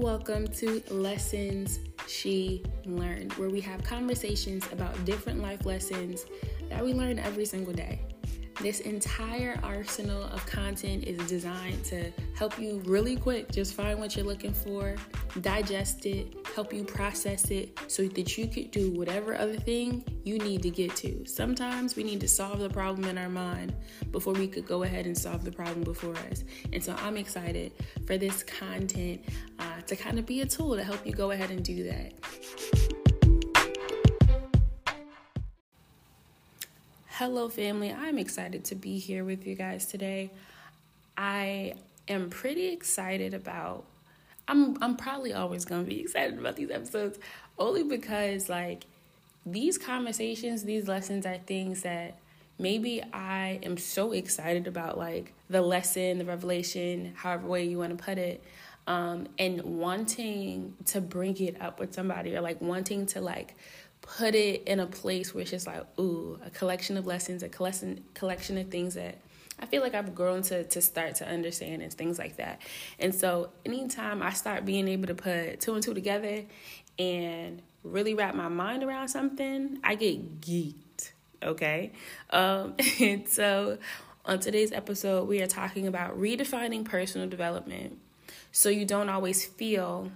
welcome to Lessons She Learned, where we have conversations about different life lessons that we learn every single day. This entire arsenal of content is designed to help you really quick just find what you're looking for, digest it, help you process it so that you could do whatever other thing you need to get to. Sometimes we need to solve the problem in our mind before we could go ahead and solve the problem before us. And so I'm excited for this content to kind of be a tool to help you go ahead and do that. Hello, family. I'm excited to be here with you guys today. I am pretty excited about. I'm I'm probably always gonna be excited about these episodes, only because like these conversations, these lessons are things that maybe I am so excited about, like the lesson, the revelation, however way you want to put it, um, and wanting to bring it up with somebody or like wanting to like put it in a place where it's just like, ooh, a collection of lessons, a collection collection of things that I feel like I've grown to to start to understand and things like that. And so anytime I start being able to put two and two together and really wrap my mind around something, I get geeked. Okay. Um, and so on today's episode, we are talking about redefining personal development so you don't always feel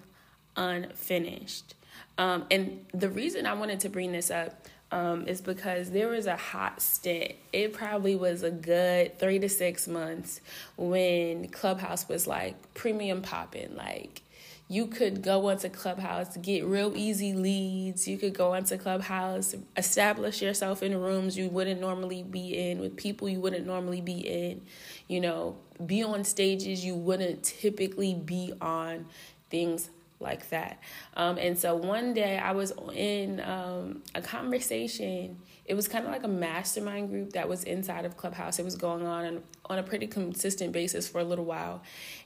unfinished. Um, and the reason I wanted to bring this up um, is because there was a hot stint. It probably was a good three to six months when Clubhouse was like premium popping. Like you could go onto Clubhouse, get real easy leads. You could go onto Clubhouse, establish yourself in rooms you wouldn't normally be in with people you wouldn't normally be in. You know, be on stages you wouldn't typically be on. Things like that. Um, and so one day I was in um, a conversation. It was kind of like a mastermind group that was inside of Clubhouse. It was going on on a pretty consistent basis for a little while.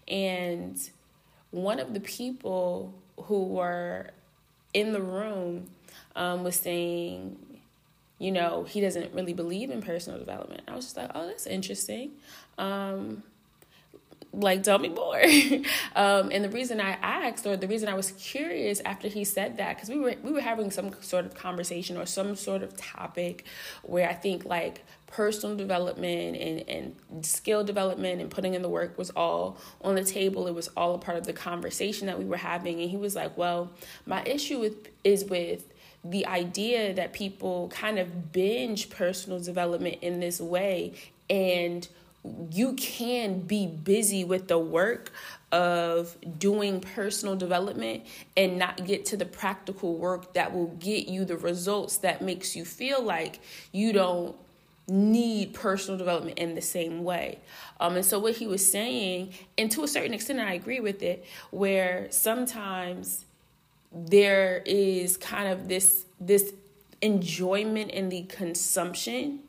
And one of the people who were in the room um, was saying, you know, he doesn't really believe in personal development. I was just like, oh, that's interesting. Um, like tell me more um, and the reason i asked or the reason i was curious after he said that because we were we were having some sort of conversation or some sort of topic where i think like personal development and, and skill development and putting in the work was all on the table. It was all a part of the conversation that we were having. And he was like well my issue with is with the idea that people kind of binge personal development in this way. And you can be busy with the work of doing personal development and not get to the practical work that will get you the results that makes you feel like you don't need personal development in the same way. Um, and so what he was saying, and to a certain extent I agree with it, where sometimes there is kind of this this enjoyment in the consumption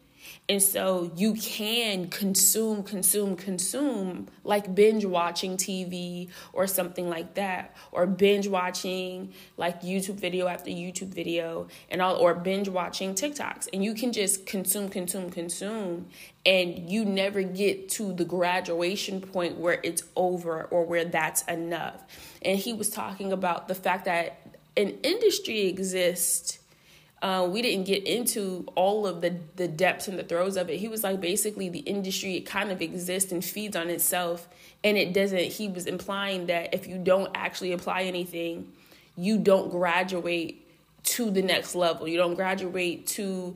and so you can consume, consume, consume, like binge watching TV or something like that, or binge watching like YouTube video after YouTube video, and all, or binge watching TikToks. And you can just consume, consume, consume, and you never get to the graduation point where it's over or where that's enough. And he was talking about the fact that an industry exists uh, we didn't get into all of the the depths and the throes of it. He was like basically the industry it kind of exists and feeds on itself, and it doesn't. He was implying that if you don't actually apply anything, you don't graduate to the next level. You don't graduate to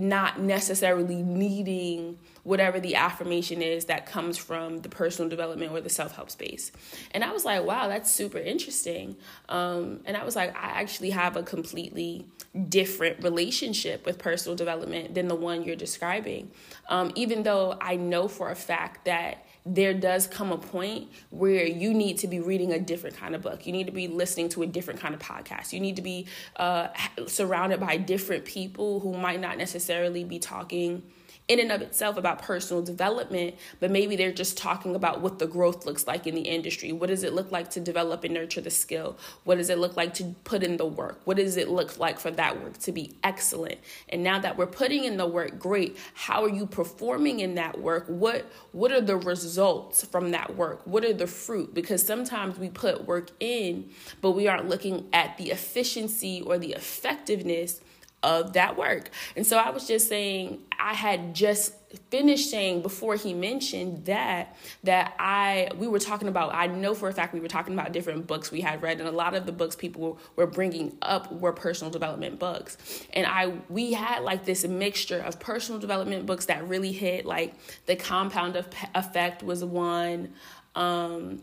not necessarily needing whatever the affirmation is that comes from the personal development or the self help space. And I was like, wow, that's super interesting. Um, and I was like, I actually have a completely different relationship with personal development than the one you're describing. Um, even though I know for a fact that there does come a point where you need to be reading a different kind of book. You need to be listening to a different kind of podcast. You need to be uh, surrounded by different people who might not necessarily be talking in and of itself about personal development, but maybe they're just talking about what the growth looks like in the industry. What does it look like to develop and nurture the skill? What does it look like to put in the work? What does it look like for that work to be excellent? And now that we're putting in the work, great. How are you performing in that work? What what are the results from that work? What are the fruit? Because sometimes we put work in, but we aren't looking at the efficiency or the effectiveness of that work. And so I was just saying I had just finished saying before he mentioned that that I we were talking about I know for a fact we were talking about different books we had read and a lot of the books people were bringing up were personal development books. And I we had like this mixture of personal development books that really hit like the compound of effect was one um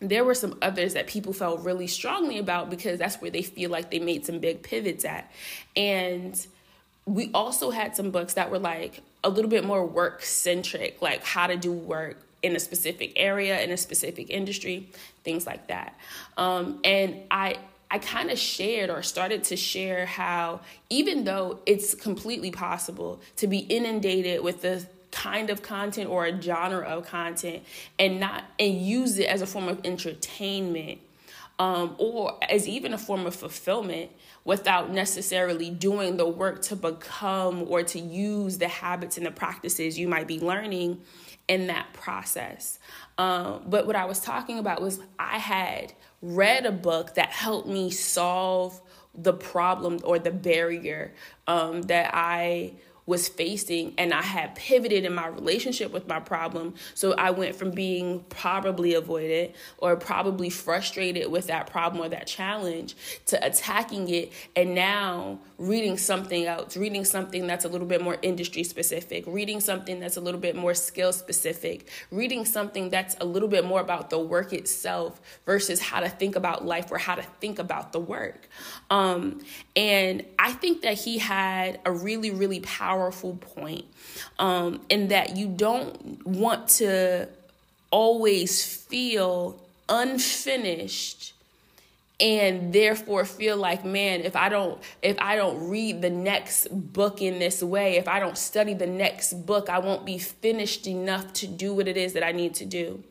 there were some others that people felt really strongly about because that's where they feel like they made some big pivots at. And we also had some books that were like a little bit more work centric, like how to do work in a specific area, in a specific industry, things like that. Um, and I, I kind of shared or started to share how even though it's completely possible to be inundated with the kind of content or a genre of content and not and use it as a form of entertainment um, or as even a form of fulfillment without necessarily doing the work to become or to use the habits and the practices you might be learning in that process. Um, but what I was talking about was I had read a book that helped me solve the problem or the barrier um, that I was facing and I had pivoted in my relationship with my problem. So I went from being probably avoided or probably frustrated with that problem or that challenge to attacking it and now reading something else, reading something that's a little bit more industry specific, reading something that's a little bit more skill specific, reading something that's a little bit more about the work itself versus how to think about life or how to think about the work. Um, and I think that he had a really, really powerful point um, in that you don't want to always feel unfinished and therefore feel like man if i don't if i don't read the next book in this way if i don't study the next book i won't be finished enough to do what it is that i need to do.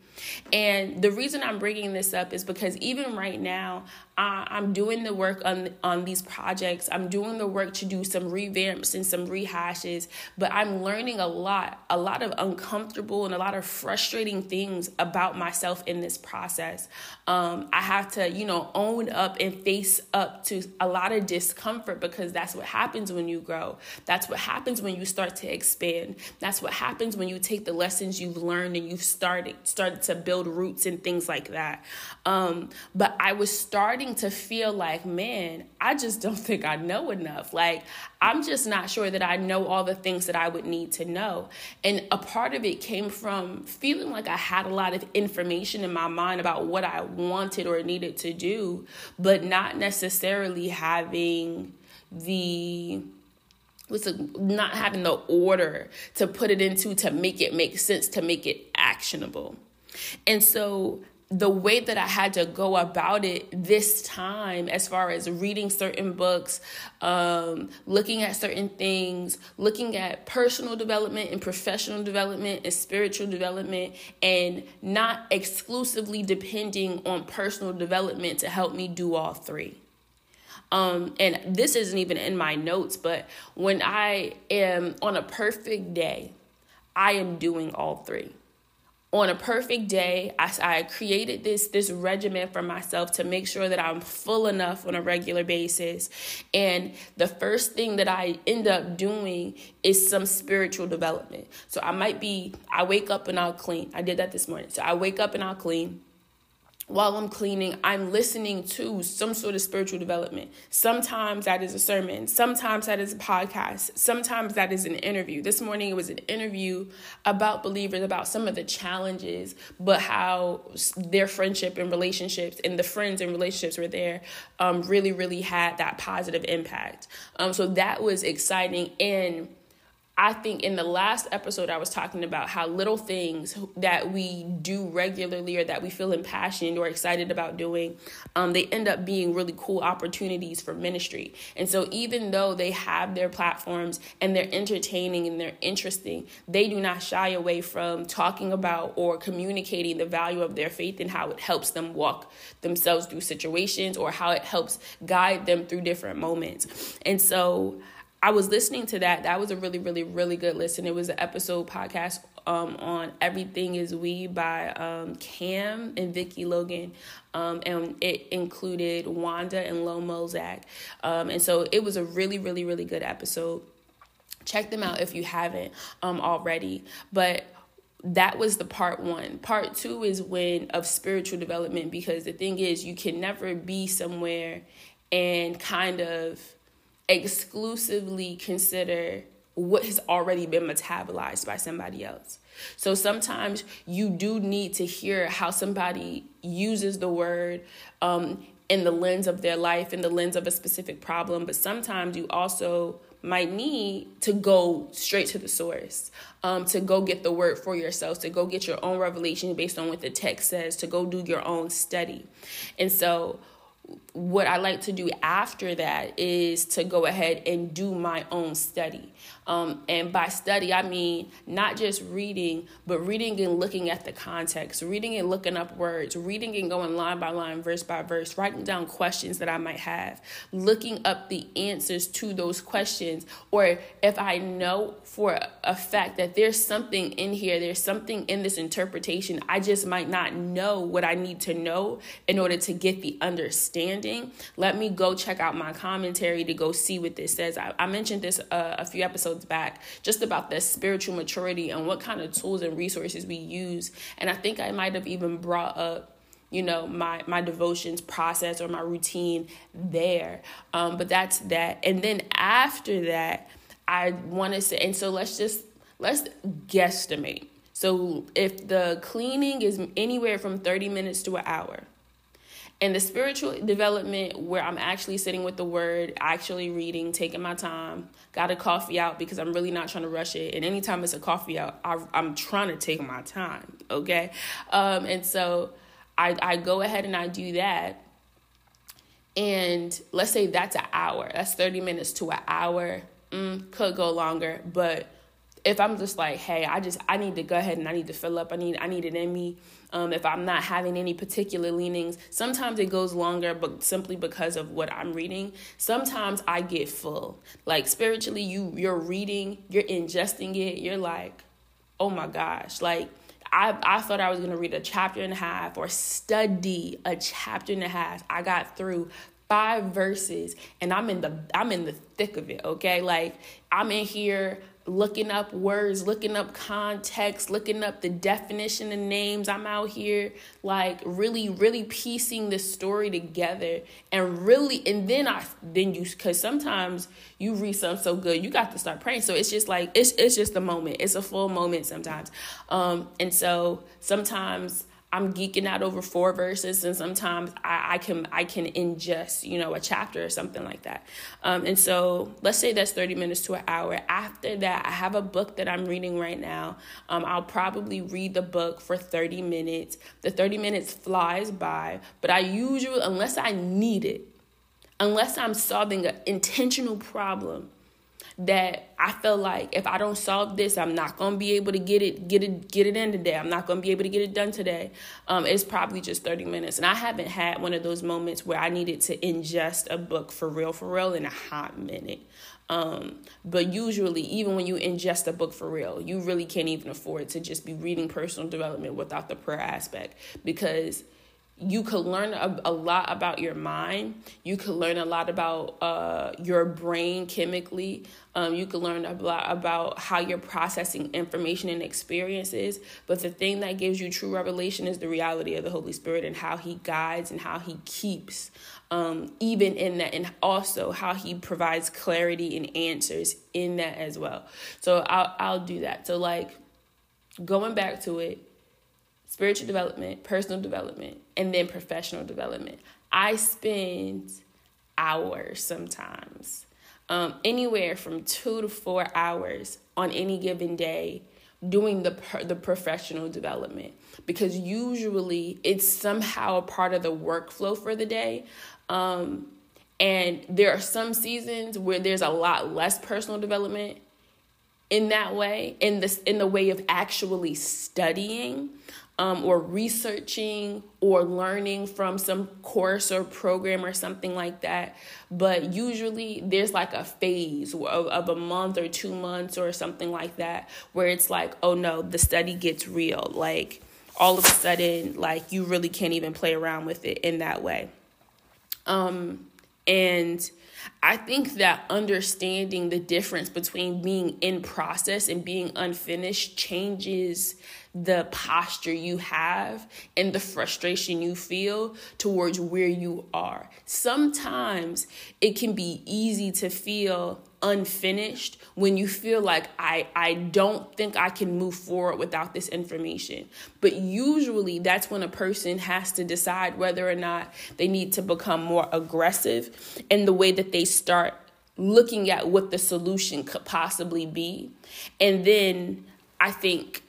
And the reason i'm bringing this up is because even right now I'm doing the work on on these projects. I'm doing the work to do some revamps and some rehashes, but I'm learning a lot, a lot of uncomfortable and a lot of frustrating things about myself in this process. Um, I have to, you know, own up and face up to a lot of discomfort because that's what happens when you grow. That's what happens when you start to expand. That's what happens when you take the lessons you've learned and you've started started to build roots and things like that. Um, but I was starting starting to feel like, man, I just don't think I know enough. Like, I'm just not sure that I know all the things that I would need to know. And a part of it came from feeling like I had a lot of information in my mind about what I wanted or needed to do, but not necessarily having the was not having the order to put it into to make it make sense to make it actionable. And so the way that I had to go about it this time, as far as reading certain books, um, looking at certain things, looking at personal development and professional development and spiritual development, and not exclusively depending on personal development to help me do all three. Um, and this isn't even in my notes, but when I am on a perfect day, I am doing all three on a perfect day I, I created this this regimen for myself to make sure that i'm full enough on a regular basis. And the first thing that i end up doing is some spiritual development. So i might be i wake up and i'll clean. I did that this morning. So i wake up and i'll clean while I'm cleaning, I'm listening to some sort of spiritual development. Sometimes that is a sermon, sometimes that is a podcast, sometimes that is an interview. This morning it was an interview about believers, about some of the challenges, but how their friendship and relationships and the friends and relationships were there um, really, really had that positive impact. Um, so that was exciting. And I think in the last episode, I was talking about how little things that we do regularly or that we feel impassioned or excited about doing, um, they end up being really cool opportunities for ministry. And so, even though they have their platforms and they're entertaining and they're interesting, they do not shy away from talking about or communicating the value of their faith and how it helps them walk themselves through situations or how it helps guide them through different moments. And so, I was listening to that. That was a really, really, really good listen. It was an episode podcast um, on Everything Is We by um, Cam and Vicky Logan. Um, and it included Wanda and Lomo Zach. Um, and so it was a really, really, really good episode. Check them out if you haven't um, already. But that was the part one. Part two is when of spiritual development because the thing is, you can never be somewhere and kind of exclusively consider what has already been metabolized by somebody else. So sometimes you do need to hear how somebody uses the word um, in the lens of their life, in the lens of a specific problem, but sometimes you also might need to go straight to the source, um, to go get the word for yourself, to go get your own revelation based on what the text says, to go do your own study. And so what I like to do after that is to go ahead and do my own study. Um, and by study, I mean not just reading, but reading and looking at the context, reading and looking up words, reading and going line by line, verse by verse, writing down questions that I might have, looking up the answers to those questions. Or if I know for a fact that there's something in here, there's something in this interpretation, I just might not know what I need to know in order to get the understanding. Let me go check out my commentary to go see what this says. I, I mentioned this uh, a few episodes episodes back just about the spiritual maturity and what kind of tools and resources we use. And I think I might have even brought up you know my my devotions process or my routine there. Um but that's that. And then after that i want to say and so let's just let's guesstimate. So if the cleaning is anywhere from 30 minutes to an hour and the spiritual development where I'm actually sitting with the word, actually reading, taking my time, got a coffee out because I'm really not trying to rush it. And anytime it's a coffee out, I, am trying to take my time, okay? Um, and so I, I go ahead and I do that. And let's say that's an hour, that's 30 minutes to an hour. Mm, could go longer, but if I'm just like, hey, I just I need to go ahead and I need to fill up. I need I need it in me. Um, if I'm not having any particular leanings, sometimes it goes longer, but simply because of what I'm reading. Sometimes I get full. Like spiritually, you you're reading, you're ingesting it. You're like, oh my gosh, like. I, I thought I was to read a chapter and a half or study a chapter and a half. I got through five verses and I'm in the I'm in the thick of it, okay? Like I'm in here looking up words, looking up context, looking up the definition of names. I'm out here like really, really piecing the story together and really, and then I, then you, cause sometimes you read something so good, you got to start praying. So it's just like, it's, it's just a moment. It's a full moment sometimes. Um, and so sometimes I'm geeking out over four verses, and sometimes I, I can I can ingest you know a chapter or something like that. Um, and so let's say that's 30 minutes to an hour. After that, I have a book that I'm reading right now. Um, I'll probably read the book for 30 minutes. The 30 minutes flies by, but I usually unless I need it, unless I'm solving an intentional problem that I feel like if I don't solve this, I'm not gonna be able to get it, get it, get it in today. I'm not gonna be able to get it done today. Um, it's probably just 30 minutes. And I haven't had one of those moments where I needed to ingest a book for real, for real in a hot minute. Um, but usually, even when you ingest a book for real, you really can't even afford to just be reading personal development without the prayer aspect because you could learn a, a, lot about your mind. You could learn a lot about uh, your brain chemically. Um, you can learn a lot about how you're processing information and experiences. But the thing that gives you true revelation is the reality of the Holy Spirit and how He guides and how He keeps, um, even in that, and also how He provides clarity and answers in that as well. So I'll I'll do that. So like going back to it spiritual development, personal development, and then professional development. I spend hours sometimes, um, anywhere from two to four hours on any given day doing the the professional development. Because usually it's somehow a part of the workflow for the day. Um, and there are some seasons where there's a lot less personal development in that way in this in the way of actually studying um, or researching or learning from some course or program or something like that. But usually there's like a phase of, of a month or two months or something like that where it's like, oh no, the study gets real. Like all of a sudden, like you really can't even play around with it in that way. Um, and I think that understanding the difference between being in process and being unfinished changes the posture you have and the frustration you feel towards where you are. Sometimes it can be easy to feel unfinished when you feel like I I don't think I can move forward without this information. But usually that's when a person has to decide whether or not they need to become more aggressive in the way that they start looking at what the solution could possibly be. And then I think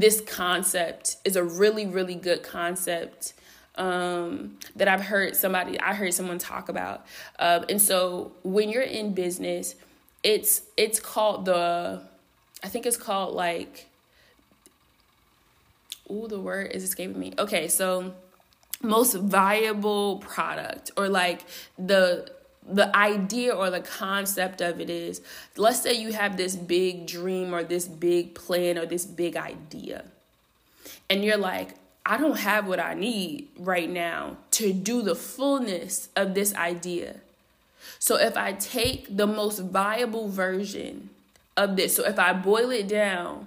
this concept is a really, really good concept um, that I've heard somebody, I heard someone talk about. Uh, and so when you're in business, it's it's called the, I think it's called like, oh, the word is escaping me. Okay, so most viable product or like the the idea or the concept of it is let's say you have this big dream or this big plan or this big idea and you're like i don't have what i need right now to do the fullness of this idea. So if i take the most viable version of this so if i boil it down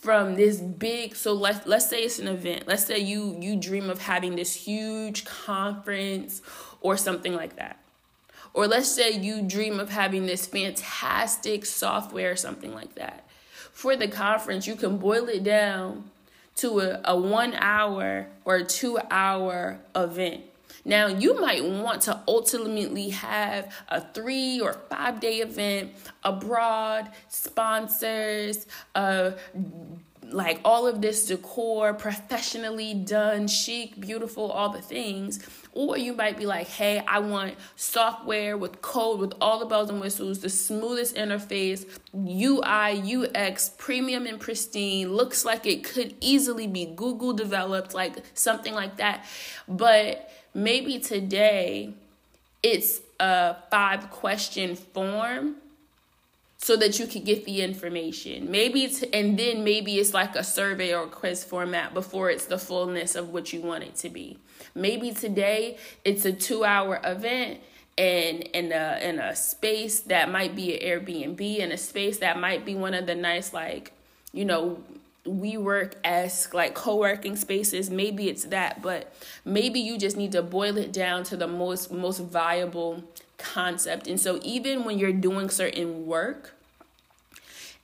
from this big so let's let's say it's an event. Let's say you you dream of having this huge conference or something like that or let's say you dream of having this fantastic software or something like that. For the conference, you can boil it down to a, a one hour or two hour event. Now, you might want to ultimately have a three or five day event abroad, sponsors, uh, like all of this decor, professionally done, chic, beautiful, all the things. Or you might be like, hey, I want software with code, with all the bells and whistles, the smoothest interface, UI, UX, premium and pristine, looks like it could easily be Google developed, like something like that. But maybe today it's a five question form so that you can get the information. Maybe it's, and then maybe it's like a survey or quiz format before it's the fullness of what you want it to be. Maybe today it's a 2-hour event and in a in a space that might be an Airbnb in a space that might be one of the nice like, you know, WeWork esque like co-working spaces. Maybe it's that but maybe you just need to boil it down to the most most viable concept. And so even when you're doing certain work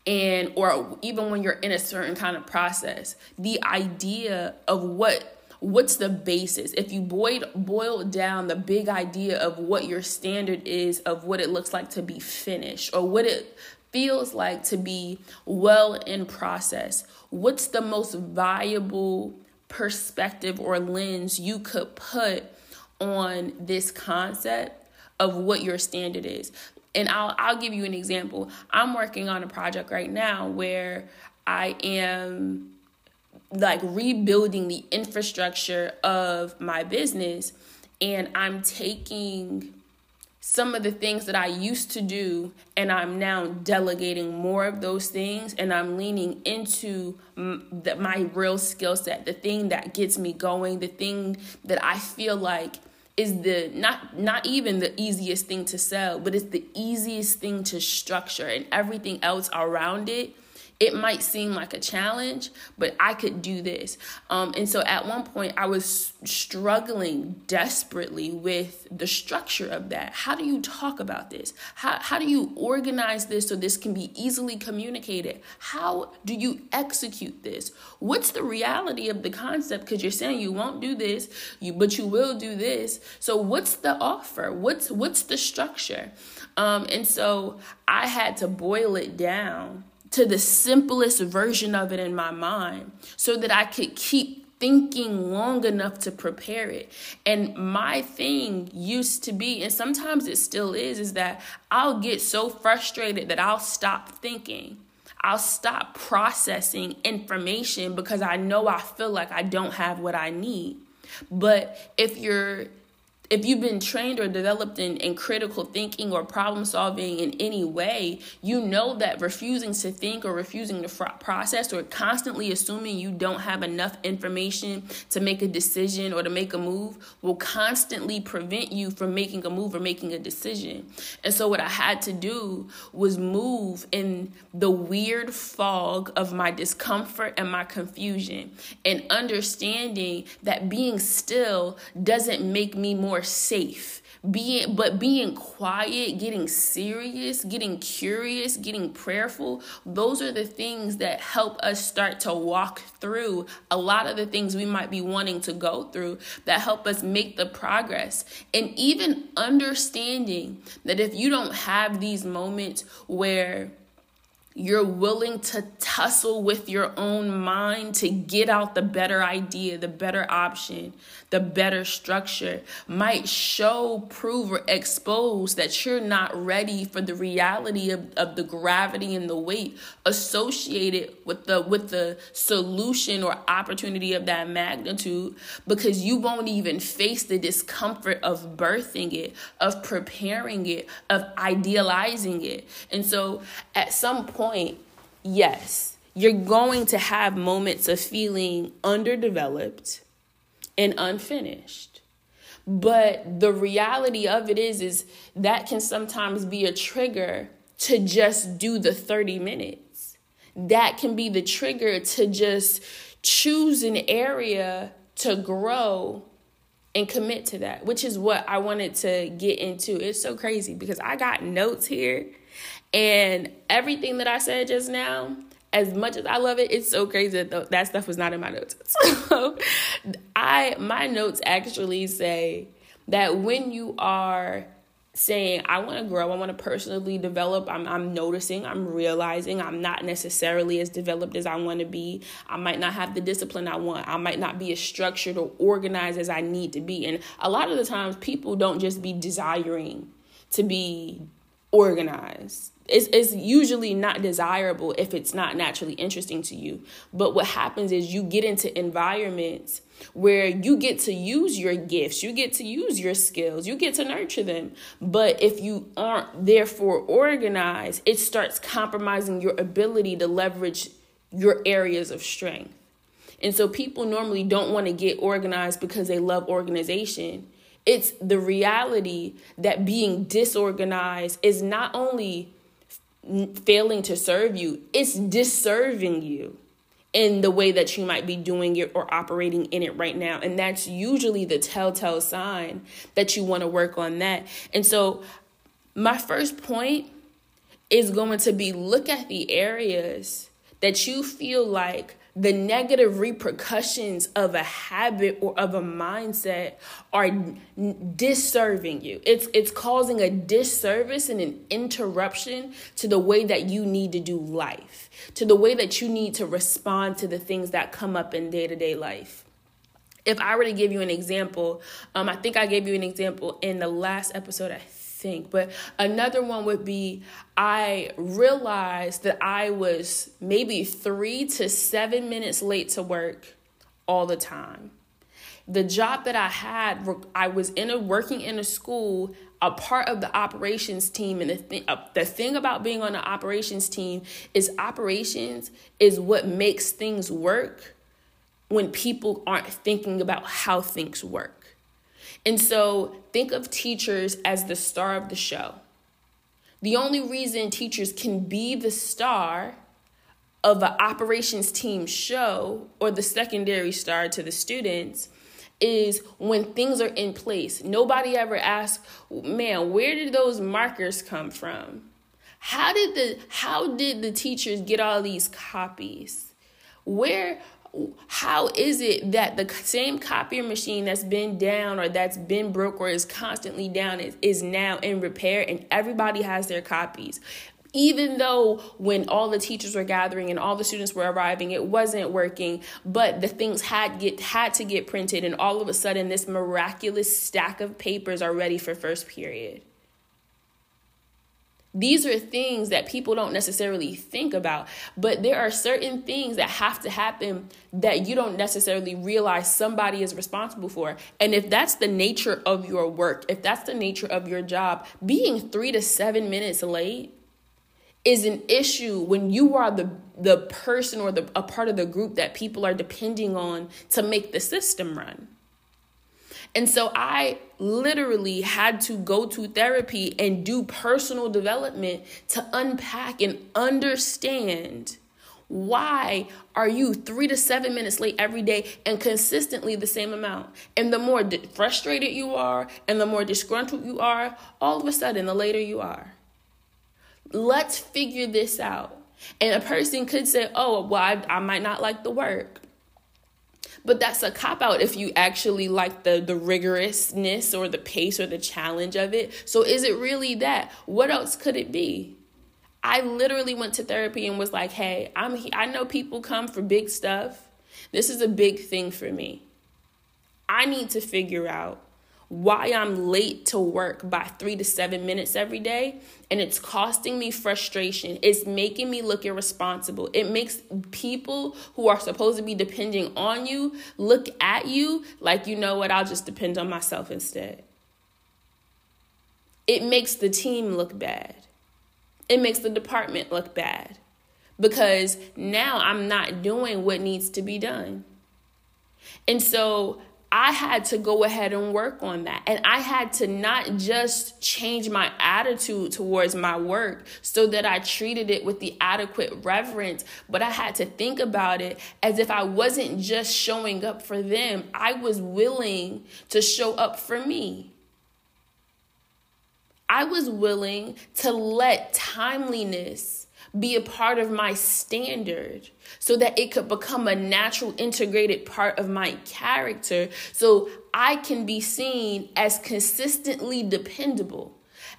and or even when you're in a certain kind of process the idea of what what's the basis if you boil boil down the big idea of what your standard is of what it looks like to be finished or what it feels like to be well in process what's the most viable perspective or lens you could put on this concept of what your standard is and I'll I'll give you an example. I'm working on a project right now where I am like rebuilding the infrastructure of my business and I'm taking some of the things that I used to do and I'm now delegating more of those things and I'm leaning into the, my real skill set, the thing that gets me going, the thing that I feel like is the not not even the easiest thing to sell, but it's the easiest thing to structure and everything else around it it might seem like a challenge, but I could do this. Um, and so at one point, I was struggling desperately with the structure of that. How do you talk about this? How, how do you organize this so this can be easily communicated? How do you execute this? What's the reality of the concept? Because you're saying you won't do this, you but you will do this. So what's the offer? What's what's the structure? Um, and so I had to boil it down to the simplest version of it in my mind so that I could keep thinking long enough to prepare it. And my thing used to be, and sometimes it still is, is that I'll get so frustrated that I'll stop thinking. I'll stop processing information because I know I feel like I don't have what I need. But if you're if you've been trained or developed in, in critical thinking or problem solving in any way, you know that refusing to think or refusing to fr- process or constantly assuming you don't have enough information to make a decision or to make a move will constantly prevent you from making a move or making a decision. And so, what I had to do was move in the weird fog of my discomfort and my confusion and understanding that being still doesn't make me more more safe. Being but being quiet getting serious getting curious getting prayerful those are the things that help us start to walk through a lot of the things we might be wanting to go through that help us make the progress. And even understanding that if you don't have these moments where you're willing to tussle with your own mind to get out the better idea, the better option, the better structure, might show, prove, or expose that you're not ready for the reality of, of the gravity and the weight associated with the with the solution or opportunity of that magnitude because you won't even face the discomfort of birthing it, of preparing it, of idealizing it. And so at some point point, yes, you're going to have moments of feeling underdeveloped and unfinished. But the reality of it is is that can sometimes be a trigger to just do the 30 minutes. That can be the trigger to just choose an area to grow and commit to that, which is what I wanted to get into. It's so crazy because I got notes here and everything that I said just now, as much as I love it, it's so crazy that that stuff was not in my notes. So I my notes actually say that when you are saying I want to grow, I want to personally develop, I'm I'm noticing, I'm realizing I'm not necessarily as developed as I want to be. I might not have the discipline I want. I might not be as structured or organized as I need to be. And a lot of the times people don't just be desiring to be organized it's, it's usually not desirable if it's not naturally interesting to you. But what happens is you get into environments where you get to use your gifts, you get to use your skills, you get to nurture them. But if you aren't therefore organized, it starts compromising your ability to leverage your areas of strength. And so people normally don't want to get organized because they love organization. It's the reality that being disorganized is not only failing to serve you, it's disserving you in the way that you might be doing it or operating in it right now. And that's usually the telltale sign that you want to work on that. And so, my first point is going to be look at the areas that you feel like the negative repercussions of a habit or of a mindset are disserving you. It's it's causing a disservice and an interruption to the way that you need to do life, to the way that you need to respond to the things that come up in day-to-day life. If I were to give you an example, um, I think I gave you an example in the last episode. I think. But another one would be I realized that I was maybe three to seven minutes late to work all the time. The job that I had, I was in a working in a school, a part of the operations team, and the thing, uh, the thing about being on the operations team is operations is what makes things work when people aren't thinking about how things work. And so think of teachers as the star of the show. The only reason teachers can be the star of an operations team show or the secondary star to the students is when things are in place. Nobody ever asks, man, where did those markers come from? How did the how did the teachers get all these copies? Where how is it that the same copier machine that's been down or that's been broke or is constantly down is, is now in repair and everybody has their copies? Even though when all the teachers were gathering and all the students were arriving it wasn't working but the things had get had to get printed and all of a sudden this miraculous stack of papers are ready for first period these are things that people don't necessarily think about, but there are certain things that have to happen that you don't necessarily realize somebody is responsible for. And if that's the nature of your work, if that's the nature of your job, being three to seven minutes late is an issue when you are the the person or the a part of the group that people are depending on to make the system run. And so I literally had to go to therapy and do personal development to unpack and understand why are you three to seven minutes late every day and consistently the same amount? And the more frustrated you are and the more disgruntled you are, all of a sudden, the later you are. Let's figure this out. And a person could say, oh, well, I, I might not like the work. But that's a cop out if you actually like the the rigorousness or the pace or the challenge of it. So is it really that? What else could it be? I literally went to therapy and was like, "Hey, I'm I know people come for big stuff. This is a big thing for me. I need to figure out why I'm late to work by three to seven minutes every day, and it's costing me frustration. It's making me look irresponsible. It makes people who are supposed to be depending on you look at you like, you know what, I'll just depend on myself instead. It makes the team look bad, it makes the department look bad because now I'm not doing what needs to be done. And so I had to go ahead and work on that. And I had to not just change my attitude towards my work so that I treated it with the adequate reverence, but I had to think about it as if I wasn't just showing up for them, I was willing to show up for me. I was willing to let timeliness be a part of my standard so that it could become a natural integrated part of my character so I can be seen as consistently dependable.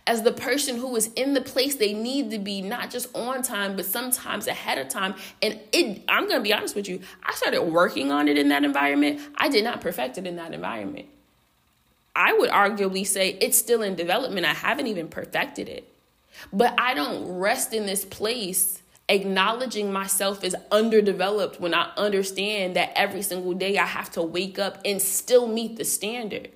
As the person who is in the place they need to be not just on time but sometimes ahead of time. And it I'm to be honest with you I started working on it in that environment. I did not perfect it in that environment. I would arguably say it's still in development. I haven't even perfected it but I don't rest in this place acknowledging myself as underdeveloped when I understand that every single day I have to wake up and still meet the standard.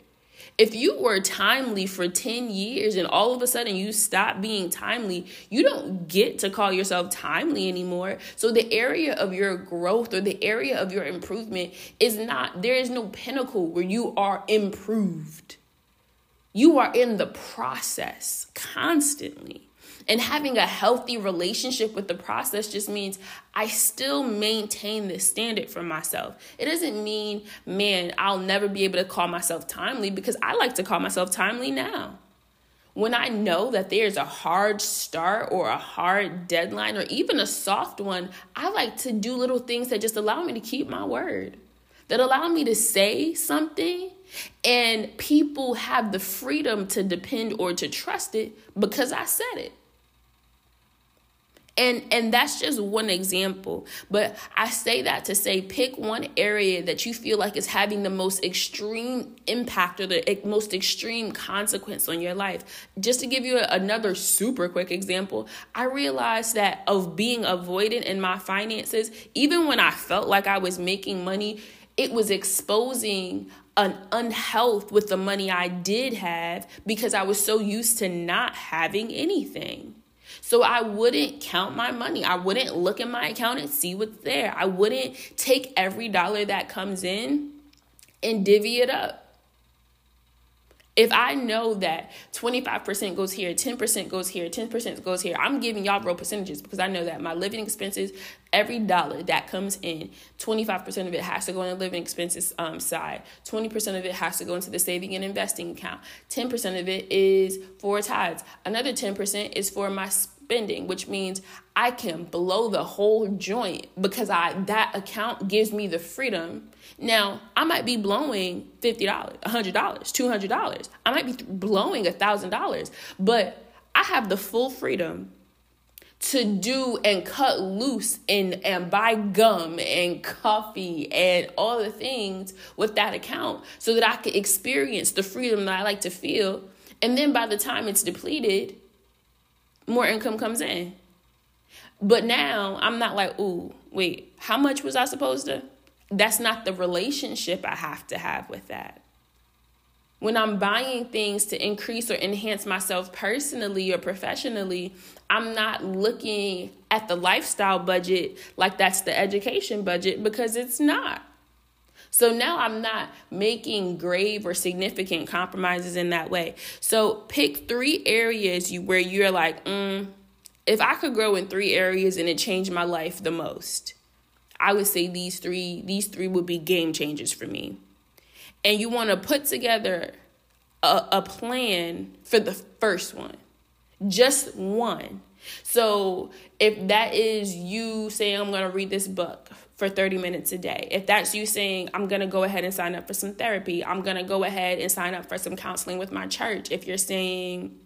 If you were timely for 10 years and all of a sudden you stop being timely, you don't get to call yourself timely anymore. So the area of your growth or the area of your improvement is not, there is no pinnacle where you are improved. You are in the process constantly. And having a healthy relationship with the process just means I still maintain this standard for myself. It doesn't mean, man, I'll never be able to call myself timely because I like to call myself timely now. When I know that there's a hard start or a hard deadline or even a soft one, I like to do little things that just allow me to keep my word, that allow me to say something and people have the freedom to depend or to trust it because I said it and and that's just one example but i say that to say pick one area that you feel like is having the most extreme impact or the most extreme consequence on your life just to give you another super quick example i realized that of being avoidant in my finances even when i felt like i was making money it was exposing an unhealth with the money I did have because I was so used to not having anything. So I wouldn't count my money. I wouldn't look at my account and see what's there. I wouldn't take every dollar that comes in and divvy it up. If I know that 25% goes here, 10% goes here, 10% goes here, I'm giving y'all real percentages because I know that my living expenses, every dollar that comes in, 25% of it has to go in the living expenses um, side, 20% of it has to go into the saving and investing account, 10% of it is for tithes, another 10% is for my spending, which means I can blow the whole joint because I that account gives me the freedom. Now, I might be blowing $50, $100, $200. I might be blowing $1,000, but I have the full freedom to do and cut loose and and buy gum and coffee and all the things with that account so that I can experience the freedom that I like to feel. And then by the time it's depleted, more income comes in. But now I'm not like, ooh, wait, how much was I supposed to? That's not the relationship I have to have with that. When I'm buying things to increase or enhance myself personally or professionally, I'm not looking at the lifestyle budget like that's the education budget because it's not. So now I'm not making grave or significant compromises in that way. So pick three areas you where you're like, mm, if I could grow in three areas and it changed my life the most, I would say these three these three would be game changers for me. And you want to put together a, a plan for the first one. Just one. So if that is you saying I'm going to read this book for 30 minutes a day. If that's you saying, I'm going to go ahead and sign up for some therapy, I'm going to go ahead and sign up for some counseling with my church. If you're saying,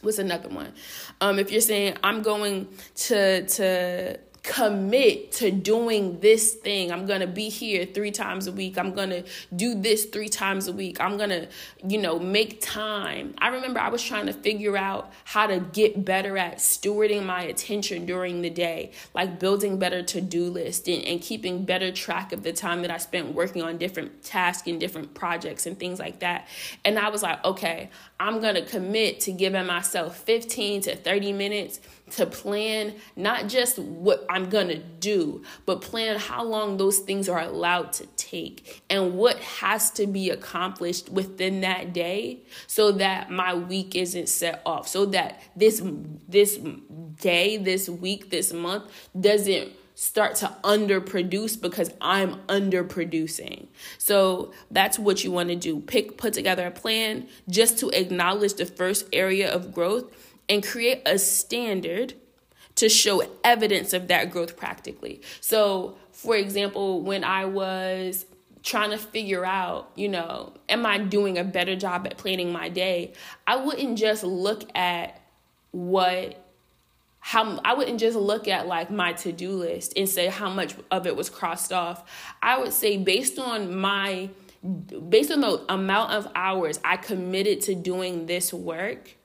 what's another one? Um, if you're saying, I'm going to, to, commit to doing this thing. I'm going to be here 3 times a week. I'm going to do this 3 times a week. I'm going to, you know, make time. I remember I was trying to figure out how to get better at stewarding my attention during the day, like building better to-do lists and, and keeping better track of the time that I spent working on different tasks and different projects and things like that. And I was like, okay, I'm going to commit to giving myself 15 to 30 minutes to plan not just what I'm going to do, but plan how long those things are allowed to take and what has to be accomplished within that day so that my week isn't set off so that this this day, this week, this month doesn't start to underproduce because I'm underproducing. So that's what you want to do. Pick put together a plan just to acknowledge the first area of growth and create a standard to show evidence of that growth practically. So, for example, when I was trying to figure out, you know, am I doing a better job at planning my day? I wouldn't just look at what how I wouldn't just look at like my to-do list and say how much of it was crossed off. I would say based on my based on the amount of hours I committed to doing this work,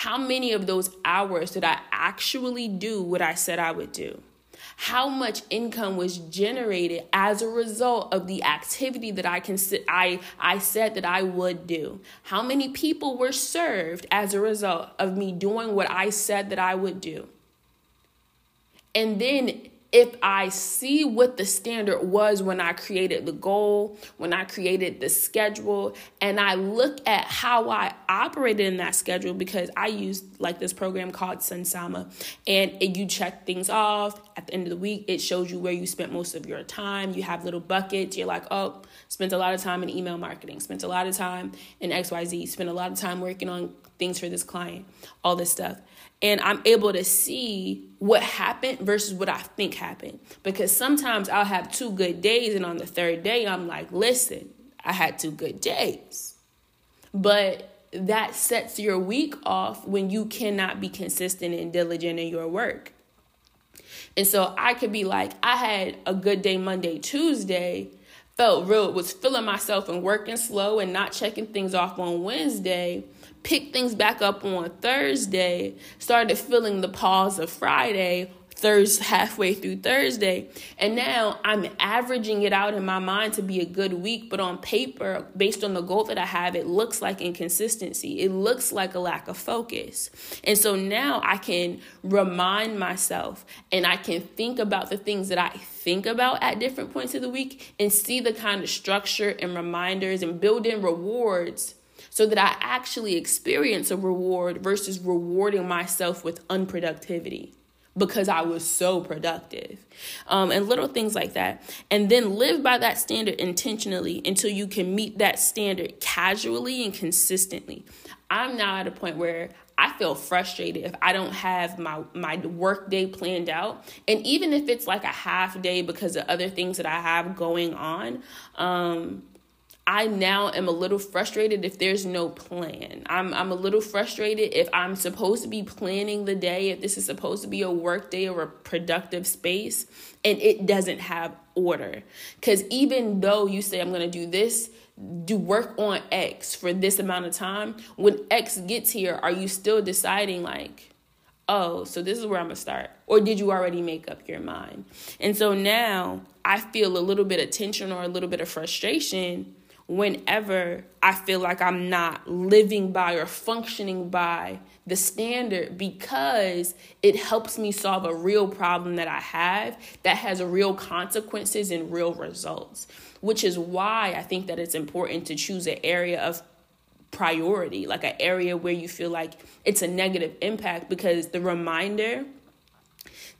how many of those hours did I actually do what I said I would do? How much income was generated as a result of the activity that I can I I said that I would do? How many people were served as a result of me doing what I said that I would do? And then if I see what the standard was when I created the goal, when I created the schedule, and I look at how I operated in that schedule because I use like this program called Sunsama, and it, you check things off at the end of the week. It shows you where you spent most of your time. You have little buckets. You're like, oh, spent a lot of time in email marketing, spent a lot of time in XYZ, spent a lot of time working on things for this client, all this stuff and I'm able to see what happened versus what I think happened. Because sometimes I'll have two good days, and on the third day, I'm like, listen, I had two good days. But that sets your week off when you cannot be consistent and diligent in your work. And so I could be like, I had a good day Monday, Tuesday, felt real, was feeling myself and working slow and not checking things off on Wednesday picked things back up on Thursday, started feeling the pause of Friday, Thursday halfway through Thursday, and now I'm averaging it out in my mind to be a good week, but on paper, based on the goal that I have, it looks like inconsistency. It looks like a lack of focus. And so now I can remind myself and I can think about the things that I think about at different points of the week and see the kind of structure and reminders and build in rewards so that I actually experience a reward versus rewarding myself with unproductivity because I was so productive. Um, and little things like that. And then live by that standard intentionally until you can meet that standard casually and consistently. I'm now at a point where I feel frustrated if I don't have my my work day planned out, and even if it's like a half day because of other things that I have going on, um, I now am a little frustrated if there's no plan. I'm I'm a little frustrated if I'm supposed to be planning the day, if this is supposed to be a work day or a productive space and it doesn't have order. Cuz even though you say I'm to do this, do work on X for this amount of time, when X gets here, are you still deciding like oh, so this is where I'm gonna start? Or did you already make up your mind? And so now I feel a little bit of tension or a little bit of frustration whenever I feel like I'm not living by or functioning by the standard because it helps me solve a real problem that I have that has real consequences and real results. Which is why I think that it's important to choose an area of priority, like an area where you feel like it's a negative impact because the reminder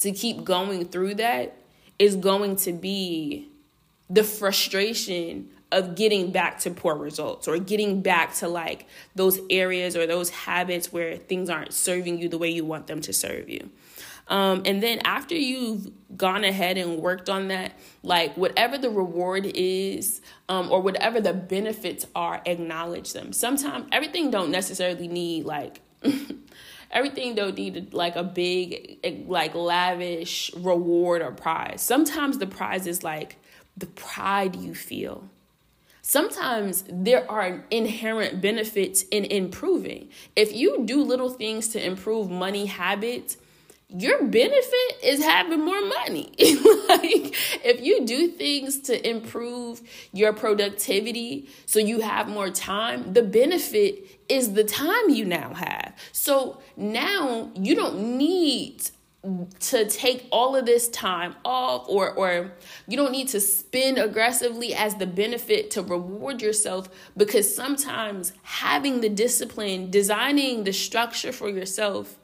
to keep going through that is going to be the frustration of getting back to poor results or getting back to like those areas or those habits where things aren't serving you the way you want them to serve you. Um, and then after you've gone ahead and worked on that, like whatever the reward is um, or whatever the benefits are, acknowledge them. Sometimes everything don't necessarily need like everything don't need like a big like lavish reward or prize. Sometimes the prize is like the pride you feel sometimes there are inherent benefits in improving. If you do little things to improve money habits, your benefit is having more money. like if you do things to improve your productivity so you have more time, the benefit is the time you now have. So now you don't need to take all of this time off or or you don't need to spend aggressively as the benefit to reward yourself because sometimes having the discipline designing the structure for yourself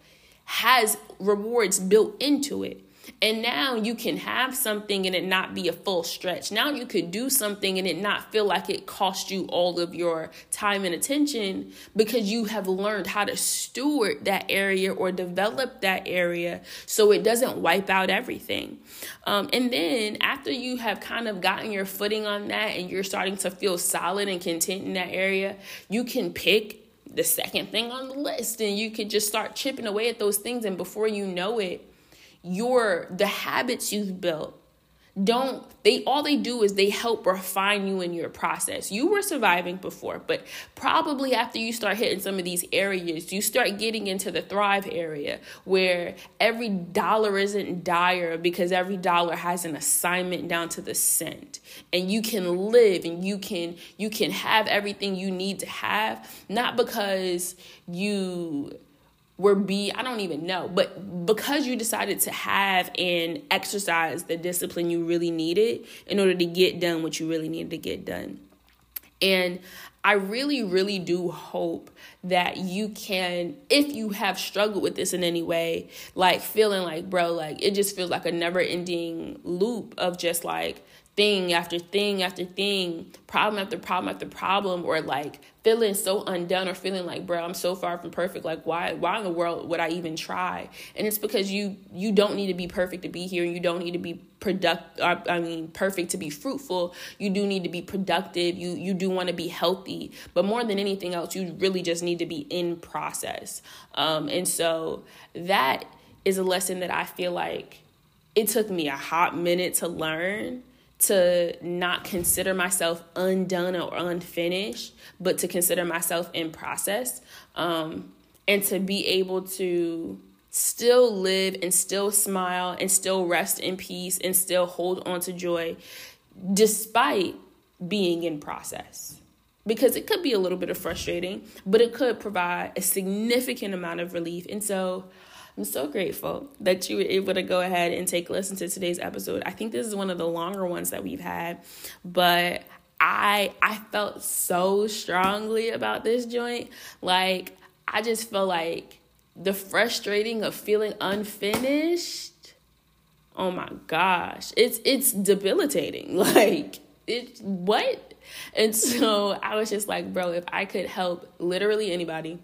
has rewards built into it. And now you can have something and it not be a full stretch. Now you could do something and it not feel like it cost you all of your time and attention because you have learned how to steward that area or develop that area so it doesn't wipe out everything. Um, and then after you have kind of gotten your footing on that and you're starting to feel solid and content in that area, you can pick the second thing on the list and you could just start chipping away at those things and before you know it your the habits you've built don't they all they do is they help refine you in your process. You were surviving before but probably after you start hitting some of these areas you start getting into the thrive area where every dollar isn't dire because every dollar has an assignment down to the cent. And you can live and you can you can have everything you need to have not because you were be I don't even know, but because you decided to have and exercise the discipline you really needed in order to get done what you really needed to get done. And I really, really do hope that you can, if you have struggled with this in any way, like feeling like, bro, like it just feels like a never ending loop of just like thing after thing after thing, problem after problem after problem, or like feeling so undone or feeling like, bro, I'm so far from perfect. Like, why, why in the world would I even try? And it's because you, you don't need to be perfect to be here, and you don't need to be product. I mean, perfect to be fruitful. You do need to be productive. You, you do want to be healthy, but more than anything else, you really just need to be in process. Um, and so that is a lesson that I feel like it took me a hot minute to learn to not consider myself undone or unfinished, but to consider myself in process um, and to be able to still live and still smile and still rest in peace and still hold on to joy despite being in process. Because it could be a little bit of frustrating, but it could provide a significant amount of relief. And so I'm so grateful that you were able to go ahead and take a listen to today's episode. I think this is one of the longer ones that we've had, but I I felt so strongly about this joint. Like I just felt like the frustrating of feeling unfinished. Oh my gosh. It's it's debilitating. Like it what? And so I was just like, bro, if I could help literally anybody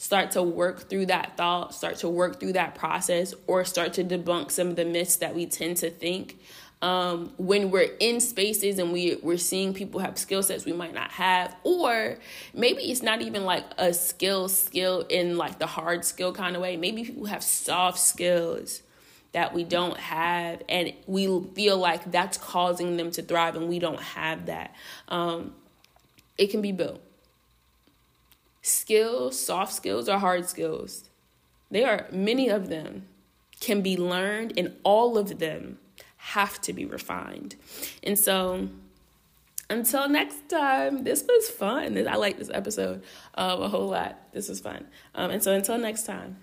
start to work through that thought, start to work through that process, or start to debunk some of the myths that we tend to think um, when we're in spaces and we, we're seeing people have skill sets we might not have, or maybe it's not even like a skill, skill in like the hard skill kind of way. Maybe people have soft skills that we don't have, and we feel like that's causing them to thrive, and we don't have that. Um, it can be built. Skills, soft skills, or hard skills. There are many of them can be learned, and all of them have to be refined. And so, until next time, this was fun. I like this episode um, a whole lot. This was fun. Um, and so, until next time.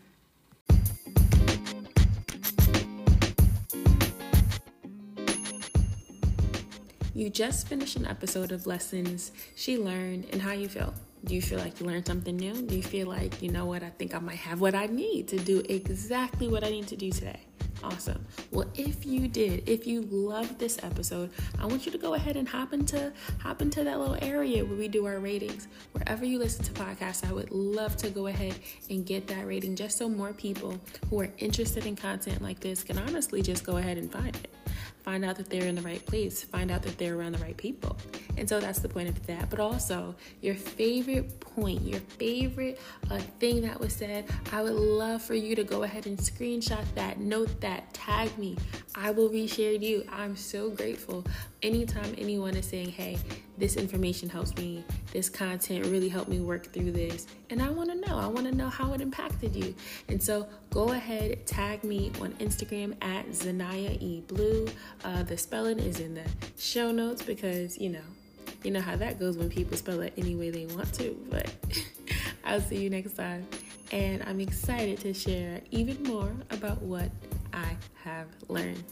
You just finished an episode of Lessons She Learned and How You Feel. Do you feel like you learned something new? Do you feel like, you know what, I think I might have what I need to do exactly what I need to do today? Awesome. Well, if you did, if you loved this episode, I want you to go ahead and hop into hop into that little area where we do our ratings. Wherever you listen to podcasts, I would love to go ahead and get that rating just so more people who are interested in content like this can honestly just go ahead and find it find out that they're in the right place, find out that they're around the right people. And so that's the point of that. But also, your favorite point, your favorite uh, thing that was said, I would love for you to go ahead and screenshot that, note that, tag me. I will reshare you. I'm so grateful anytime anyone is saying, hey, this information helps me, this content really helped me work through this. And I want to know, I want to know how it impacted you. And so go ahead, tag me on Instagram at Zanaya E Blue. Uh, the spelling is in the show notes because, you know, you know how that goes when people spell it any way they want to. But I'll see you next time. And I'm excited to share even more about what I have learned.